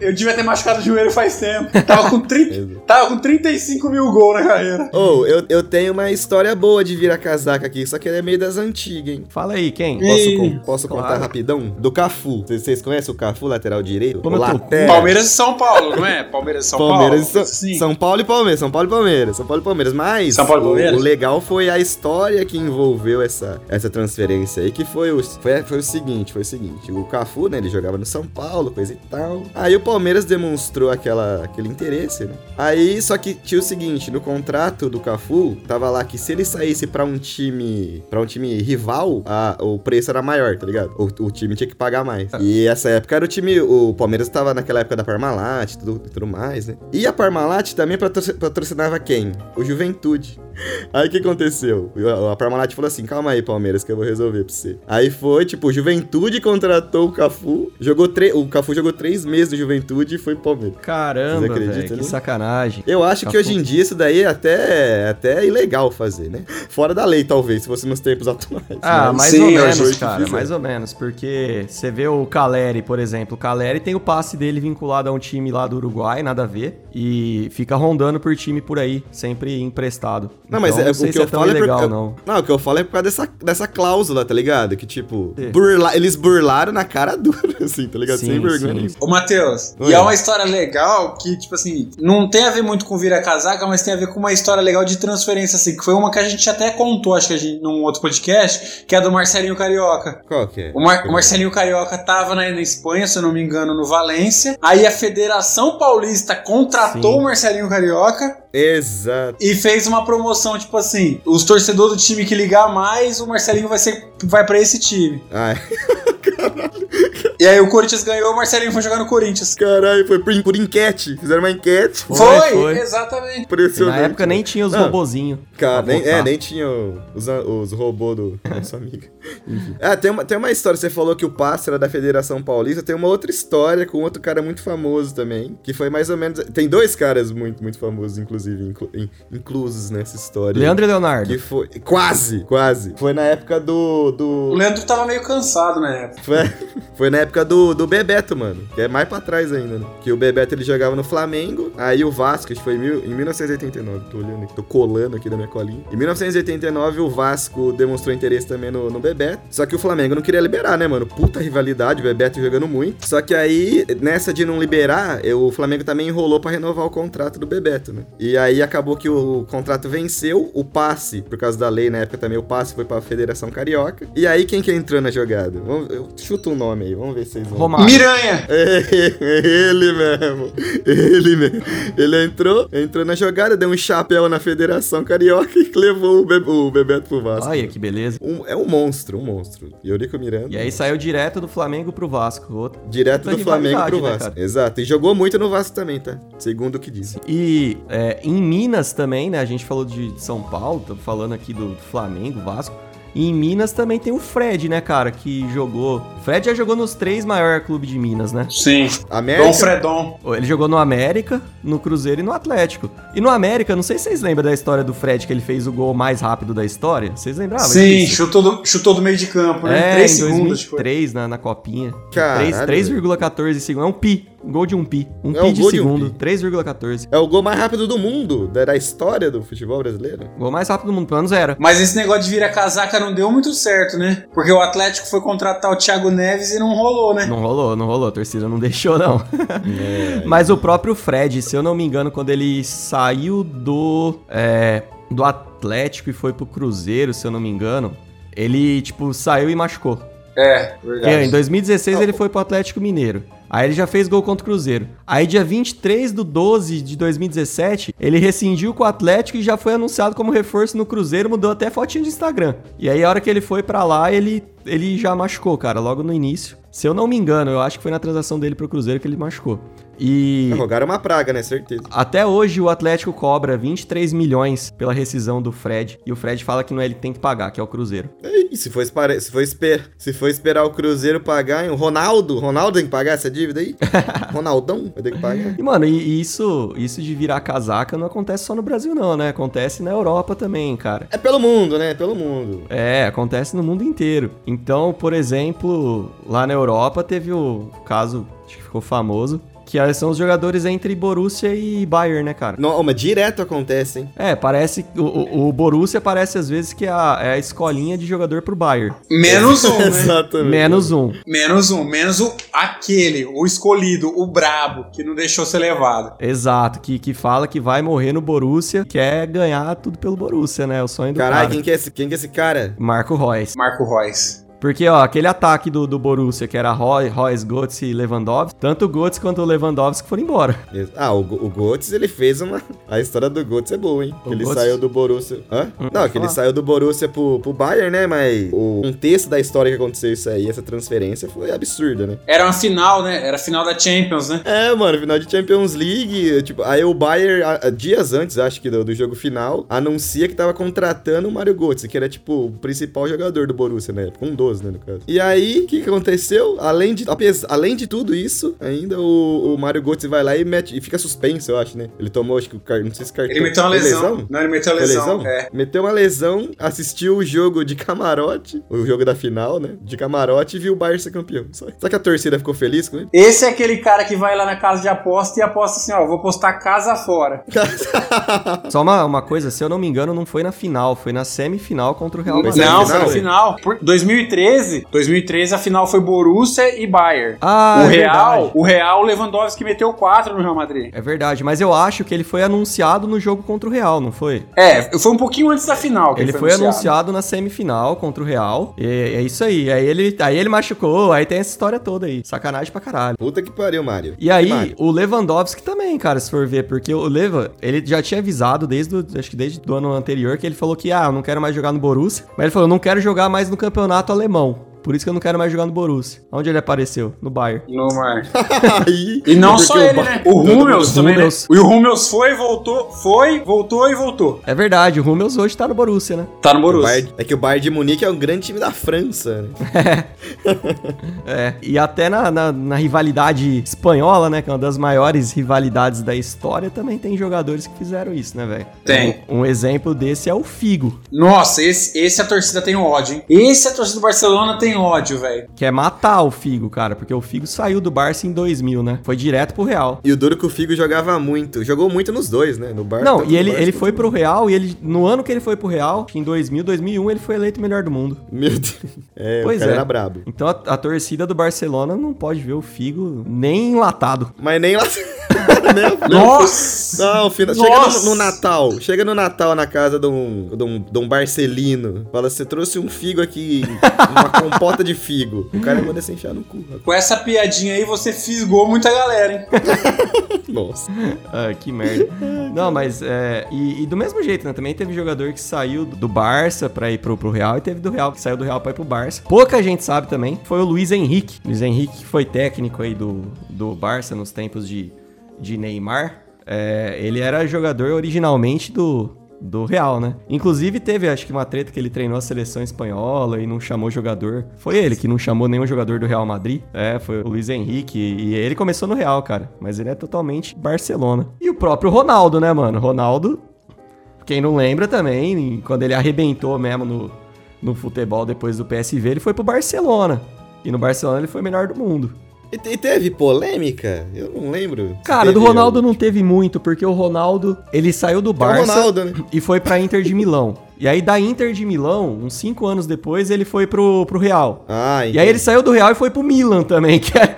S6: Eu devia ter machucado o joelho faz tempo. Tava com, 30, tava com 35 mil gols na carreira.
S7: Ou, eu, eu tenho uma história boa de virar casaca aqui, só que ela é meio das antigas, hein?
S5: Fala aí, quem?
S7: Posso, con- posso
S5: claro.
S7: contar rapidão? Do Cafu. Vocês- conhecem o Cafu, lateral direito?
S5: Como
S7: o
S5: eu tô-
S7: Laté.
S6: Palmeiras e São Paulo, não é? Palmeiras e São
S7: Palmeiras e
S6: Paulo.
S7: São,
S6: Sim.
S7: São Paulo e Palmeiras, São Paulo e Palmeiras, São Paulo e Palmeiras. Mas
S6: São Paulo e
S7: o-
S6: Palmeiras?
S7: O, legal foi a história que envolveu essa, essa transferência aí, que foi o, foi, foi o seguinte, foi o seguinte, o Cafu, né, ele jogava no São Paulo, coisa e tal. Aí o Palmeiras demonstrou aquela, aquele interesse, né? Aí, só que tinha o seguinte, no contrato do Cafu, tava lá que se ele saísse pra um time, para um time rival, a- o preço era maior, tá ligado? O, o time tinha que pagar mais. E essa época era o time, o Palmeiras tava naquela época da Parmalat e tudo, tudo mais, né? E a Parmalat também patroci- patrocinava quem? O Juventude. Aí o que aconteceu? A Parmalat falou assim: calma aí, Palmeiras, que eu vou resolver pra você. Aí foi, tipo, Juventude contratou o Cafu, jogou tre- o Cafu jogou três meses no Juventude e foi pro Palmeiras.
S5: Caramba, velho, que sacanagem.
S7: Eu acho que
S5: Cafu.
S7: hoje em dia isso daí é até, até ilegal fazer, né? Fora da lei, talvez, se fosse nos tempos atuais.
S5: Ah,
S7: Mas-
S5: mais
S6: sim,
S5: ou menos,
S7: que
S5: cara, mais ou menos, porque você vê o Caleri, por exemplo, o Caleri tem o passe dele vinculado a um time lá do Uruguai, nada a ver, e fica rondando por time por aí, sempre emprestado.
S7: Não, mas
S5: Então,
S7: é,
S5: não
S7: o que
S5: se
S7: eu
S5: é
S7: falo é
S5: ilegal,
S7: por,
S5: não.
S7: Não, o que eu falo é por causa dessa, dessa cláusula, tá ligado? Que, tipo,
S5: Sim.
S7: burla- eles burlaram na cara dura, assim, tá ligado?
S5: Sim,
S7: Sem vergonha
S5: sim.
S6: Ô, Matheus,
S7: Oi.
S6: e é uma história legal que, tipo assim, não tem a ver muito com vira casaca, mas tem a ver com uma história legal de transferência, assim, que foi uma que a gente até contou, acho que a gente, num outro podcast, que é a do Marcelinho Carioca.
S7: Qual que é?
S6: O, Mar- o Marcelinho Carioca tava na, na Espanha, se eu não me engano, no Valência. Aí a Federação Paulista contratou
S5: Sim.
S6: o Marcelinho Carioca
S7: Exato.
S6: e fez uma promoção, tipo assim, os torcedores do time que ligar mais, o Marcelinho vai ser vai para esse time.
S7: Ai,
S6: E aí o Corinthians ganhou, o Marcelinho foi jogar no Corinthians.
S7: caralho, foi por, por enquete. Fizeram uma enquete.
S5: Foi,
S6: Foi,
S5: foi.
S6: exatamente.
S5: E na
S7: Impressionante.
S5: época nem tinha os robozinhos.
S7: Cara,
S5: pra
S7: nem, é, nem tinha o- os, os robôs do amiga. Enfim. Ah, tem uma, tem uma história. Você falou que o passe era da Federação Paulista. Tem uma outra história com outro cara muito famoso também. Que foi mais ou menos. Tem dois caras muito, muito famosos, inclusive, inclu- in- inclusos nessa história.
S5: Leandro e Leonardo.
S7: Que foi. Quase, quase. Foi na época do.
S6: O
S7: do
S6: Leandro tava meio cansado na época.
S7: foi, foi na época do, do Bebeto, mano. Que é mais pra trás ainda, né? Que o Bebeto ele jogava no Flamengo, aí o Vasco, acho que foi em, mil- em 1989, tô olhando aqui, tô colando aqui da minha colinha. Em 1989, o Vasco demonstrou interesse também no, no Bebeto. Só que o Flamengo não queria liberar, né, mano? Puta rivalidade, o Bebeto jogando muito. Só que aí, nessa de não liberar, eu- o Flamengo também enrolou pra renovar o contrato do Bebeto, né? E aí acabou que o contrato venceu, o passe, por causa da lei na época também, o passe foi pra Federação Carioca. E aí quem que entrou na jogada? Vamos, eu chuto um nome aí, vamos ver se vocês vão.
S5: Romário.
S6: Miranha!
S7: Ele mesmo. Ele mesmo. Ele entrou, entrou na jogada, deu um chapéu na Federação Carioca e levou o, Be o Bebeto pro Vasco.
S5: Olha que beleza.
S7: Um- é um monstro, um monstro. Eurico Miranda.
S5: E aí saiu direto do Flamengo pro Vasco. Outro.
S7: Direto
S5: outra
S7: do Flamengo pro
S5: né,
S7: Vasco.
S5: cara?
S7: Exato. E jogou muito no Vasco também, tá? Segundo o que dizem.
S5: E é, em Minas também, né? A gente falou de São Paulo, tô falando aqui do Flamengo, Vasco. E em Minas também tem o Fred, né, cara, que jogou. O Fred já jogou nos três maiores clubes de Minas, né?
S6: Sim.
S7: América.
S6: Dom Fredon.
S5: Ele jogou no América, no Cruzeiro e no Atlético. E no América, não sei se vocês lembram da história do Fred, que ele fez o gol mais rápido da história. Vocês lembravam
S6: Sim, chutou do, chutou do meio de campo, né?
S5: É,
S6: 3
S5: em
S6: segundos. tipo.
S5: 2003, na, na copinha.
S7: Caralho.
S5: 3 3,14 segundos. É um pi. Um gol de um pi. Um
S7: É
S5: pi
S7: um
S5: de
S7: um
S5: segundo.
S7: pi.
S5: 3,14.
S7: É o gol mais rápido do mundo, da, da história do futebol brasileiro.
S5: Gol mais rápido do mundo, pelo menos era.
S6: Mas esse negócio de virar casaca não deu muito certo, né? Porque o Atlético foi contratar o Thiago Neves e não rolou, né?
S5: Não rolou, não rolou. A torcida não deixou, não.
S7: É.
S5: Mas o próprio Fred, se eu não me engano, quando ele saiu do, é, do Atlético e foi pro Cruzeiro, se eu não me engano, ele, tipo, saiu e machucou.
S6: É, verdade.
S5: em 2016 ele foi pro Atlético Mineiro. Aí ele já fez gol contra o Cruzeiro. Aí dia 23 do 12 de 2017, ele rescindiu com o Atlético e já foi anunciado como reforço no Cruzeiro, mudou até fotinho de Instagram. E aí a hora que ele foi pra lá, ele, ele já machucou, cara, logo no início. Se eu não me engano, eu acho que foi na transação dele pro Cruzeiro que ele machucou. E
S7: Rogar é uma praga, né? Certeza.
S5: até hoje o Atlético cobra 23 milhões pela rescisão do Fred. E o Fred fala que não é ele que tem que pagar, que é o Cruzeiro.
S7: E se for, espar- se, for esper- se for esperar o Cruzeiro pagar, hein? o Ronaldo, Ronaldo tem que pagar essa dívida aí? Ronaldão vai ter que pagar?
S5: E, mano, e isso, isso de virar casaca não acontece só no Brasil, não, né? Acontece na Europa também, cara.
S7: É pelo mundo, né? Pelo mundo.
S5: É, acontece no mundo inteiro. Então, por exemplo, lá na Europa teve o caso, acho que ficou famoso, que são os jogadores entre Borussia e Bayern, né, cara?
S7: Não, mas direto acontece, hein?
S5: É, parece. O, o, Borussia parece às vezes que é a, é a escolinha de jogador pro Bayern.
S6: Menos um, né?
S7: Exatamente.
S5: Menos um.
S6: Menos um. Menos o aquele, o escolhido, o brabo, que não deixou ser levado.
S5: Exato, que, que fala que vai morrer no Borussia, quer ganhar tudo pelo Borussia, né? O sonho do
S7: Caralho,
S5: cara.
S7: quem, que é esse, quem que é esse cara?
S5: Marco Reus.
S6: Marco Reus.
S5: Porque, ó, aquele ataque do, do Borussia, que era Roy, Royce, Götze e Lewandowski, tanto o Götze quanto o Lewandowski foram embora.
S7: Ah, o, o Götze, ele fez uma... A história do Götze é boa, hein?
S5: Que
S7: ele
S5: Götze...
S7: saiu do Borussia... Hã? Hum, Não, que falar. ele
S5: ah.
S7: saiu do Borussia pro, pro Bayern, né? Mas o contexto da história que aconteceu isso aí, essa transferência, foi absurda, né?
S6: Era um final né? Era final da Champions, né?
S7: É, mano, final de Champions League, tipo... Aí o Bayern, a, a, dias antes, acho que do, do, jogo final, anuncia que tava contratando o Mario Götze, que era, tipo, o principal jogador do Borussia, né? Com 12 pessoas, né, no caso. E aí, o que aconteceu? Além de, além de tudo isso, ainda o, o Mario Götze vai lá e mete e fica suspenso, eu acho, né? Ele tomou, acho que o cartão, não sei se cartão.
S6: Ele meteu uma
S7: lesão.
S6: lesão. Não, ele meteu uma
S7: lesão.
S6: lesão? É.
S7: Meteu uma lesão, assistiu o jogo de camarote, o jogo da final, né? De camarote e viu o Bayern ser campeão. Só, que a torcida ficou feliz com ele.
S6: Esse é aquele cara que vai lá na casa de aposta e aposta assim, ó, vou postar casa fora.
S5: Só uma, uma coisa, se eu não me engano, não foi na final, foi na semifinal contra o Real Madrid.
S6: Não, foi na final. Por 2003 2013, 2013 a final foi Borussia e Bayern.
S5: Ah,
S6: o
S5: é
S6: Real,
S5: verdade.
S6: o Real Lewandowski meteu 4 no Real Madrid.
S5: É verdade, mas eu acho que ele foi anunciado no jogo contra o Real, não foi?
S6: É, foi um pouquinho antes da final que
S5: Ele foi anunciado na semifinal contra o Real. E é isso aí. Aí ele, aí ele machucou, aí tem essa história toda aí. Sacanagem pra caralho.
S7: Puta que pariu, Mário.
S5: E aí,
S7: Mário.
S5: o Lewandowski também, cara, se for ver, porque o Leva, ele já tinha avisado desde o, acho que desde o ano anterior que ele falou que, ah, eu não quero mais jogar no Borussia, mas ele falou, não quero jogar mais no campeonato alemão alemão. Por isso que eu não quero mais jogar no Borussia. Onde ele apareceu? No Bayern.
S6: No Mar.
S7: Aí,
S6: E não só
S7: o
S6: ele,
S7: Ba-
S6: né? O Hummels também, né? E o Hummels foi, voltou, foi, voltou e voltou.
S5: É verdade, o Hummels hoje tá no Borussia, né?
S6: Tá no
S7: o
S6: Borussia.
S7: Bayern- é que o Bayern de Munique é um grande time da França, né?
S5: É, e até na, na, na rivalidade espanhola, né, que é uma das maiores rivalidades da história, também tem jogadores que fizeram isso, né, velho?
S6: Tem.
S5: Um, um exemplo desse é o Figo.
S6: Nossa, esse, esse a torcida tem ódio, hein? Esse a torcida do Barcelona tem tem ódio, velho.
S5: Que é matar o Figo, cara, porque o Figo saiu do Barça em 2000, né? Foi direto pro Real.
S7: E o duro que o Figo jogava muito. Jogou muito nos dois, né? No Barça.
S5: Não, e ele,
S7: Barça
S5: ele foi pro Real e ele no ano que ele foi pro Real, em 2000, 2001, ele foi eleito o melhor do mundo.
S7: Meu Deus. É,
S5: Pois
S7: o cara
S5: é.
S7: era brabo.
S5: Então a, a torcida do Barcelona não pode ver o Figo nem enlatado.
S7: Mas nem nem-
S6: Nossa!
S7: Não, final, chega
S6: Nossa!
S7: no, no Natal. Chega no Natal na casa de um, de um, de um Barcelino. Fala, você trouxe um figo aqui, uma compota de figo. O cara manda se enfiar no cu.
S6: Com essa piadinha aí, você fisgou muita galera, hein?
S7: Nossa.
S5: Ah, que merda. Não, mas é. E, e do mesmo jeito, né? Também teve jogador que saiu do Barça pra ir pro, pro Real e teve do Real que saiu do Real pra ir pro Barça. Pouca gente sabe também. Foi o Luiz Henrique. Luiz Henrique que foi técnico aí do, do Barça nos tempos de, de Neymar. É, ele era jogador originalmente do, do Real, né? Inclusive teve, acho que uma treta que ele treinou a seleção espanhola e não chamou jogador. Foi ele que não chamou nenhum jogador do Real Madrid. É, foi o Luiz Henrique. E ele começou no Real, cara. Mas ele é totalmente Barcelona. E o próprio Ronaldo, né, mano? Ronaldo, quem não lembra também, quando ele arrebentou mesmo no, no futebol depois do PSV, ele foi pro Barcelona. E no Barcelona ele foi o melhor do mundo.
S7: E, te- teve polêmica? Eu não lembro.
S5: Cara, do Ronaldo não teve muito, porque o Ronaldo, ele saiu do Barça
S7: Ronaldo, né?
S5: e foi pra Inter de Milão. E aí da Inter de Milão, uns cinco anos depois, ele foi pro, pro Real.
S7: Ah,
S5: E aí ele saiu do Real e foi pro Milan também, que é...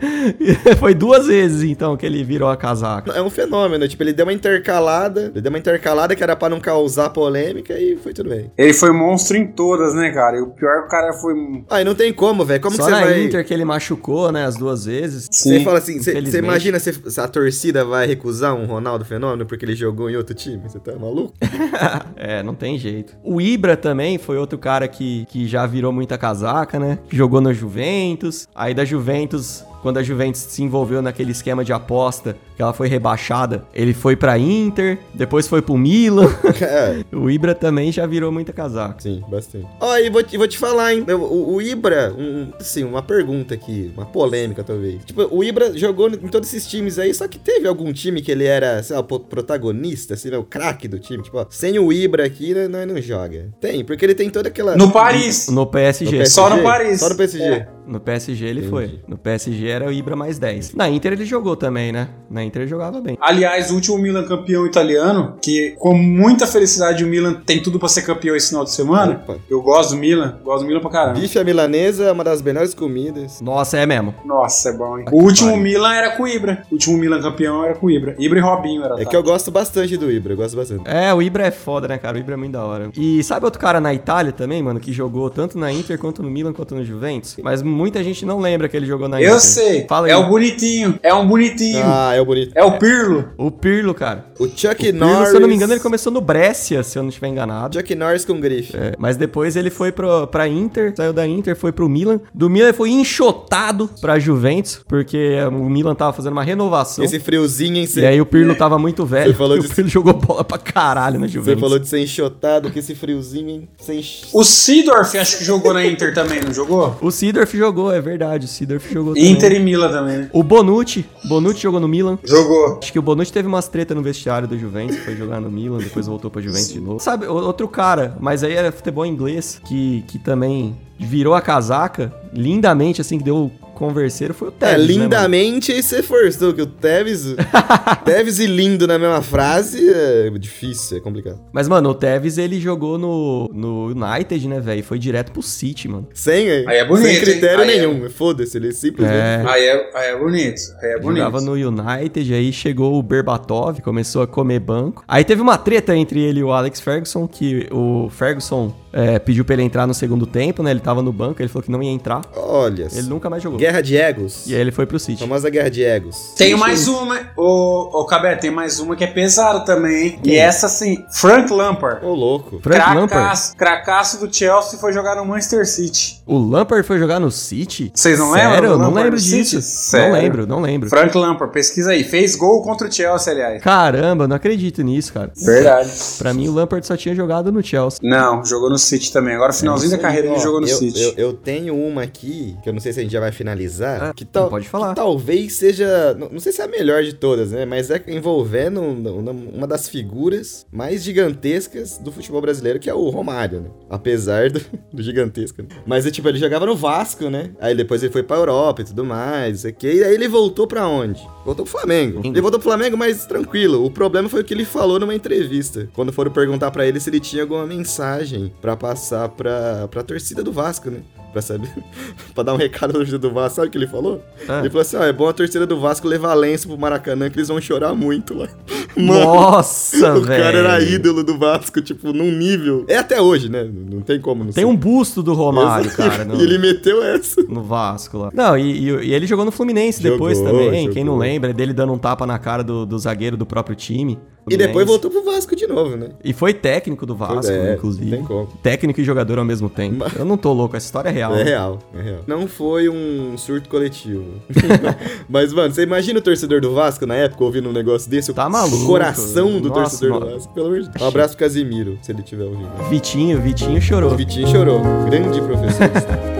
S5: foi duas vezes então que ele virou a casaca.
S7: É um fenômeno, tipo, ele deu uma intercalada, ele deu uma intercalada que era pra não causar polêmica e foi tudo bem.
S6: Ele foi monstro em todas, né, cara? E o pior é que o cara foi.
S7: Aí não tem como, velho, como
S5: Só
S7: que você
S5: na
S7: vai...
S5: Inter que ele machucou, né, as duas vezes.
S7: Você
S6: Sim,
S7: fala assim, você imagina se a torcida vai recusar um Ronaldo Fenômeno porque ele jogou em outro time? Você tá maluco?
S5: É, não tem jeito. O Ibra também foi outro cara que, que já virou muita casaca, né? Jogou no Juventus. Aí da Juventus, quando a Juventus se envolveu naquele esquema de aposta, que ela foi rebaixada, ele foi pra Inter, depois foi pro Milan.
S7: É,
S5: o Ibra também já virou muita casaca.
S7: sim, bastante. Ó, e vou, te- vou te falar, hein? O, o- Ibra, um, assim, uma pergunta aqui, uma polêmica talvez. Tipo, o Ibra jogou em todos esses times aí, só que teve algum time que ele era, sei lá, o protagonista, assim, né? O craque do time. Tipo, ó, sem o Ibra aqui, né, nós não joga. Tem, porque ele tem toda aquela.
S6: No Paris.
S5: No PSG.
S7: No PSG?
S6: Só no Paris.
S7: Só no PSG.
S6: É.
S5: No PSG ele
S7: Entendi.
S5: foi. No PSG era o Ibra mais 10. Na Inter ele jogou também, né? Na Inter ele jogava bem.
S6: Aliás, o último Milan campeão italiano, que com muita felicidade o Milan tem tudo pra ser campeão esse final de semana.
S7: Opa.
S6: Eu gosto do Milan, gosto do Milan pra caramba.
S7: Bife à milanesa é uma das melhores comidas.
S5: Nossa, é mesmo.
S6: Nossa, é bom, hein? O último. Milan era com o Ibra. O último Milan campeão era com o Ibra. Ibra e Robinho era.
S7: É que eu gosto bastante do Ibra, eu gosto bastante.
S5: É, o Ibra é foda, né, cara? O Ibra é muito da hora. E sabe outro cara na Itália também, mano, que jogou tanto na Inter quanto no Milan quanto no Juventus? Mas muita gente não lembra que ele jogou na Inter.
S6: Eu sei.
S5: Fala aí.
S6: é o bonitinho. É um bonitinho.
S7: Ah, é o bonito.
S6: É o Pirlo.
S5: O Pirlo, cara.
S7: O Chuck
S5: O Pirlo,
S7: Norris.
S5: se eu não me engano, ele começou no Brescia, se eu não estiver enganado.
S7: Chuck Norris com grife.
S5: É, mas depois ele foi pro, pra Inter, saiu da Inter, foi pro Milan. Do Milan ele foi enxotado pra Juventus, porque o Milan tava fazendo uma renovação.
S7: Esse friozinho, hein?
S5: E
S7: Cê-
S5: aí o Pirlo tava muito velho.
S7: Você falou
S5: e
S7: disso.
S5: o Pirlo jogou bola pra caralho na
S7: Você
S5: Juventus.
S7: falou de ser enxotado, que esse friozinho, hein? Sem enx-
S6: O Sidorf acho que jogou na Inter também, não jogou?
S5: O Sidorf jogou, é verdade. O Sidorf jogou também.
S6: Inter e Milan também, né?
S5: O Bonucci. Bonucci jogou no Milan.
S6: Jogou.
S5: Acho que o Bonucci teve umas treta no vestiário do Juventus, foi jogar no Milan, depois voltou pra Juventus de novo. Sabe, o- outro cara, mas aí era futebol inglês, que, que também virou a casaca, lindamente, assim, que deu converseiro, foi o
S7: É,
S5: Tevez, né, mano?
S7: lindamente aí você forçou que o Tevez. Tevez e lindo na mesma frase é difícil, é complicado.
S5: Mas, mano, o Tevez, ele jogou no, no United, né, velho? Foi direto pro City, mano.
S7: Sem,
S6: Aí é bonito,
S7: sem critério
S6: é-
S7: nenhum. Foda-se, ele simplesmente.
S5: É.
S6: Aí é, aí é bonito. Aí é bonito.
S5: Jogava no United, aí chegou o Berbatov, começou a comer banco. Aí teve uma treta entre ele e o Alex Ferguson, que o Ferguson é, pediu pra ele entrar no segundo tempo, né? Ele tava no banco, ele falou que não ia entrar.
S7: Olha.
S5: Ele nunca mais jogou.
S7: Guerra de egos.
S5: E aí ele foi pro City.
S7: Famosa guerra de egos.
S6: Tem mais uma, ô, ô Cabé, tem mais uma que é pesada também, hein?
S5: Quem?
S6: E essa, assim, Frank Lampard.
S7: Ô, louco.
S5: Frank Lampard.
S6: Cracaço, cracaço do Chelsea foi jogar no Manchester City.
S5: O Lampard foi jogar no City?
S6: Vocês não
S5: Sério?
S6: lembram
S5: Eu não lembro
S6: no
S5: disso.
S6: City? Sério?
S5: Não lembro, não lembro.
S6: Frank Lampard, pesquisa aí. Fez gol contra o Chelsea, aliás.
S5: Caramba, não acredito nisso, cara.
S6: Verdade.
S5: Pra mim, o Lampard só tinha jogado no Chelsea.
S6: Não, jogou no City também. Agora, finalzinho da carreira, ele jogou no
S7: eu,
S6: City.
S7: Eu, eu tenho uma aqui, que eu não sei se a gente já vai finalizar analisar,
S5: É,
S7: que, tal,
S5: pode falar.
S7: que talvez seja, não, não sei se é a melhor de todas, né? Mas é envolvendo um- uma das figuras mais gigantescas do futebol brasileiro, que é o Romário, né? Apesar do, do gigantesco. né? Mas é tipo, ele jogava no Vasco, né? Aí depois ele foi pra Europa e tudo mais, não sei o quê. E aí ele voltou pra onde? Voltou pro Flamengo. Ele voltou pro Flamengo, mas tranquilo. O problema foi o que ele falou numa entrevista. Quando foram perguntar pra ele se ele tinha alguma mensagem pra passar pra, pra torcida do Vasco, né? Pra saber. pra dar um recado pra torcida do Vasco. Sabe o que ele falou?
S5: Ah.
S7: Ele falou assim: ó, é bom a torcida do Vasco levar lenço pro Maracanã, que eles vão chorar muito lá.
S5: Nossa,
S7: o
S5: velho.
S7: cara era ídolo do Vasco, tipo, num nível. É até hoje, né? Não tem como não
S5: Tem um busto do Romário,
S7: Exato.
S5: cara, no,
S7: E ele meteu essa.
S5: no Vasco lá. Não, e, e- e ele jogou no Fluminense
S7: Jogou,
S5: depois também.
S7: jogou.
S5: Quem não lembra, dele dando um tapa na cara do, do zagueiro do próprio time.
S7: E depois voltou pro Vasco de novo, né?
S5: E foi técnico do Vasco,
S7: É,
S5: inclusive.
S7: tem como.
S5: Técnico e jogador ao mesmo tempo.
S7: Mas-
S5: Eu não tô louco, essa história é real.
S7: É real, é real. Não foi um surto coletivo. Mas, mano, você imagina o torcedor do Vasco na época ouvindo um negócio desse?
S5: Tá
S7: o coração do
S5: Nossa,
S7: torcedor do
S5: mano.
S7: Vasco, pelo amor de Deus. Um abraço pro Casimiro, se ele estiver ouvindo.
S5: Vitinho, Vitinho
S7: O
S5: chorou.
S7: Vitinho chorou. Grande professor.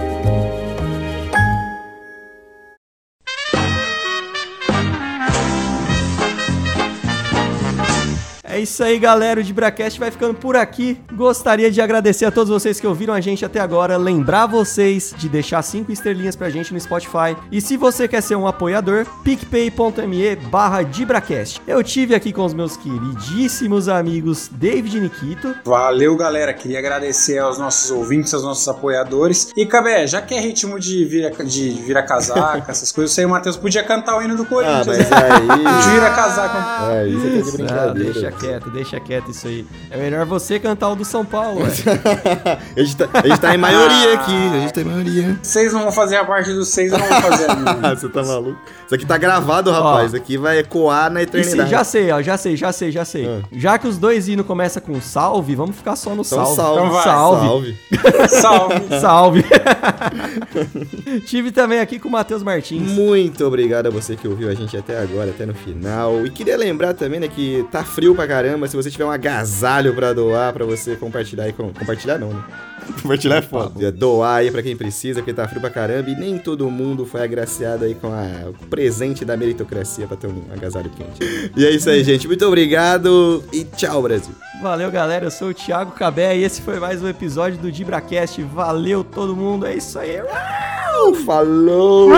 S5: isso aí, galera. O Dibracast vai ficando por aqui. Gostaria de agradecer a todos vocês que ouviram a gente até agora. Lembrar vocês de deixar cinco estrelinhas pra gente no Spotify. E se você quer ser um apoiador, picpay.me barra Dibracast. Eu tive aqui com os meus queridíssimos amigos David e Nikito.
S6: Valeu, galera. Queria agradecer aos nossos ouvintes, aos nossos apoiadores. E, Cabé, já que é ritmo de vira, de vira casaca, essas coisas, você e o Matheus podia cantar o hino do
S7: ah,
S6: Corinthians.
S7: mas
S6: né?
S7: aí.
S6: Vira casaca.
S7: Aí você tá de
S5: Ah,
S7: brincadeira.
S5: deixa quieto, deixa quieto isso aí. É melhor você cantar o do São Paulo,
S7: a, gente tá, a gente tá em maioria aqui. A gente tá em maioria.
S6: Vocês não vão fazer a parte dos seis, eu não vou fazer a minha.
S7: Ah, você tá maluco? Isso aqui tá gravado, rapaz. Isso aqui vai ecoar na
S5: se-
S7: eternidade.
S5: já sei, ó, já sei, já sei, já sei.
S7: Ah.
S5: Já que os dois hinos começam com salve, vamos ficar só no
S7: Então
S5: salve.
S7: salve.
S6: Então vai,
S5: salve.
S7: salve.
S6: Salve.
S5: Salve. Tive também aqui com o Matheus Martins.
S7: Muito obrigado a você que ouviu a gente até agora, até no final. E queria lembrar também, né, que tá frio pra caramba. Se você tiver um agasalho pra doar, pra você compartilhar aí com. Compartilhar não, né? Compartilhar é foda. Doar aí pra quem precisa, porque tá frio pra caramba. E nem todo mundo foi agraciado aí com a- o presente da meritocracia pra ter um agasalho quente. E é isso aí, gente. Muito obrigado e tchau, Brasil.
S5: Valeu, galera. Eu sou o Thiago Cabé e esse foi mais um episódio do DibraCast. Valeu todo mundo. É isso aí.
S7: Falou!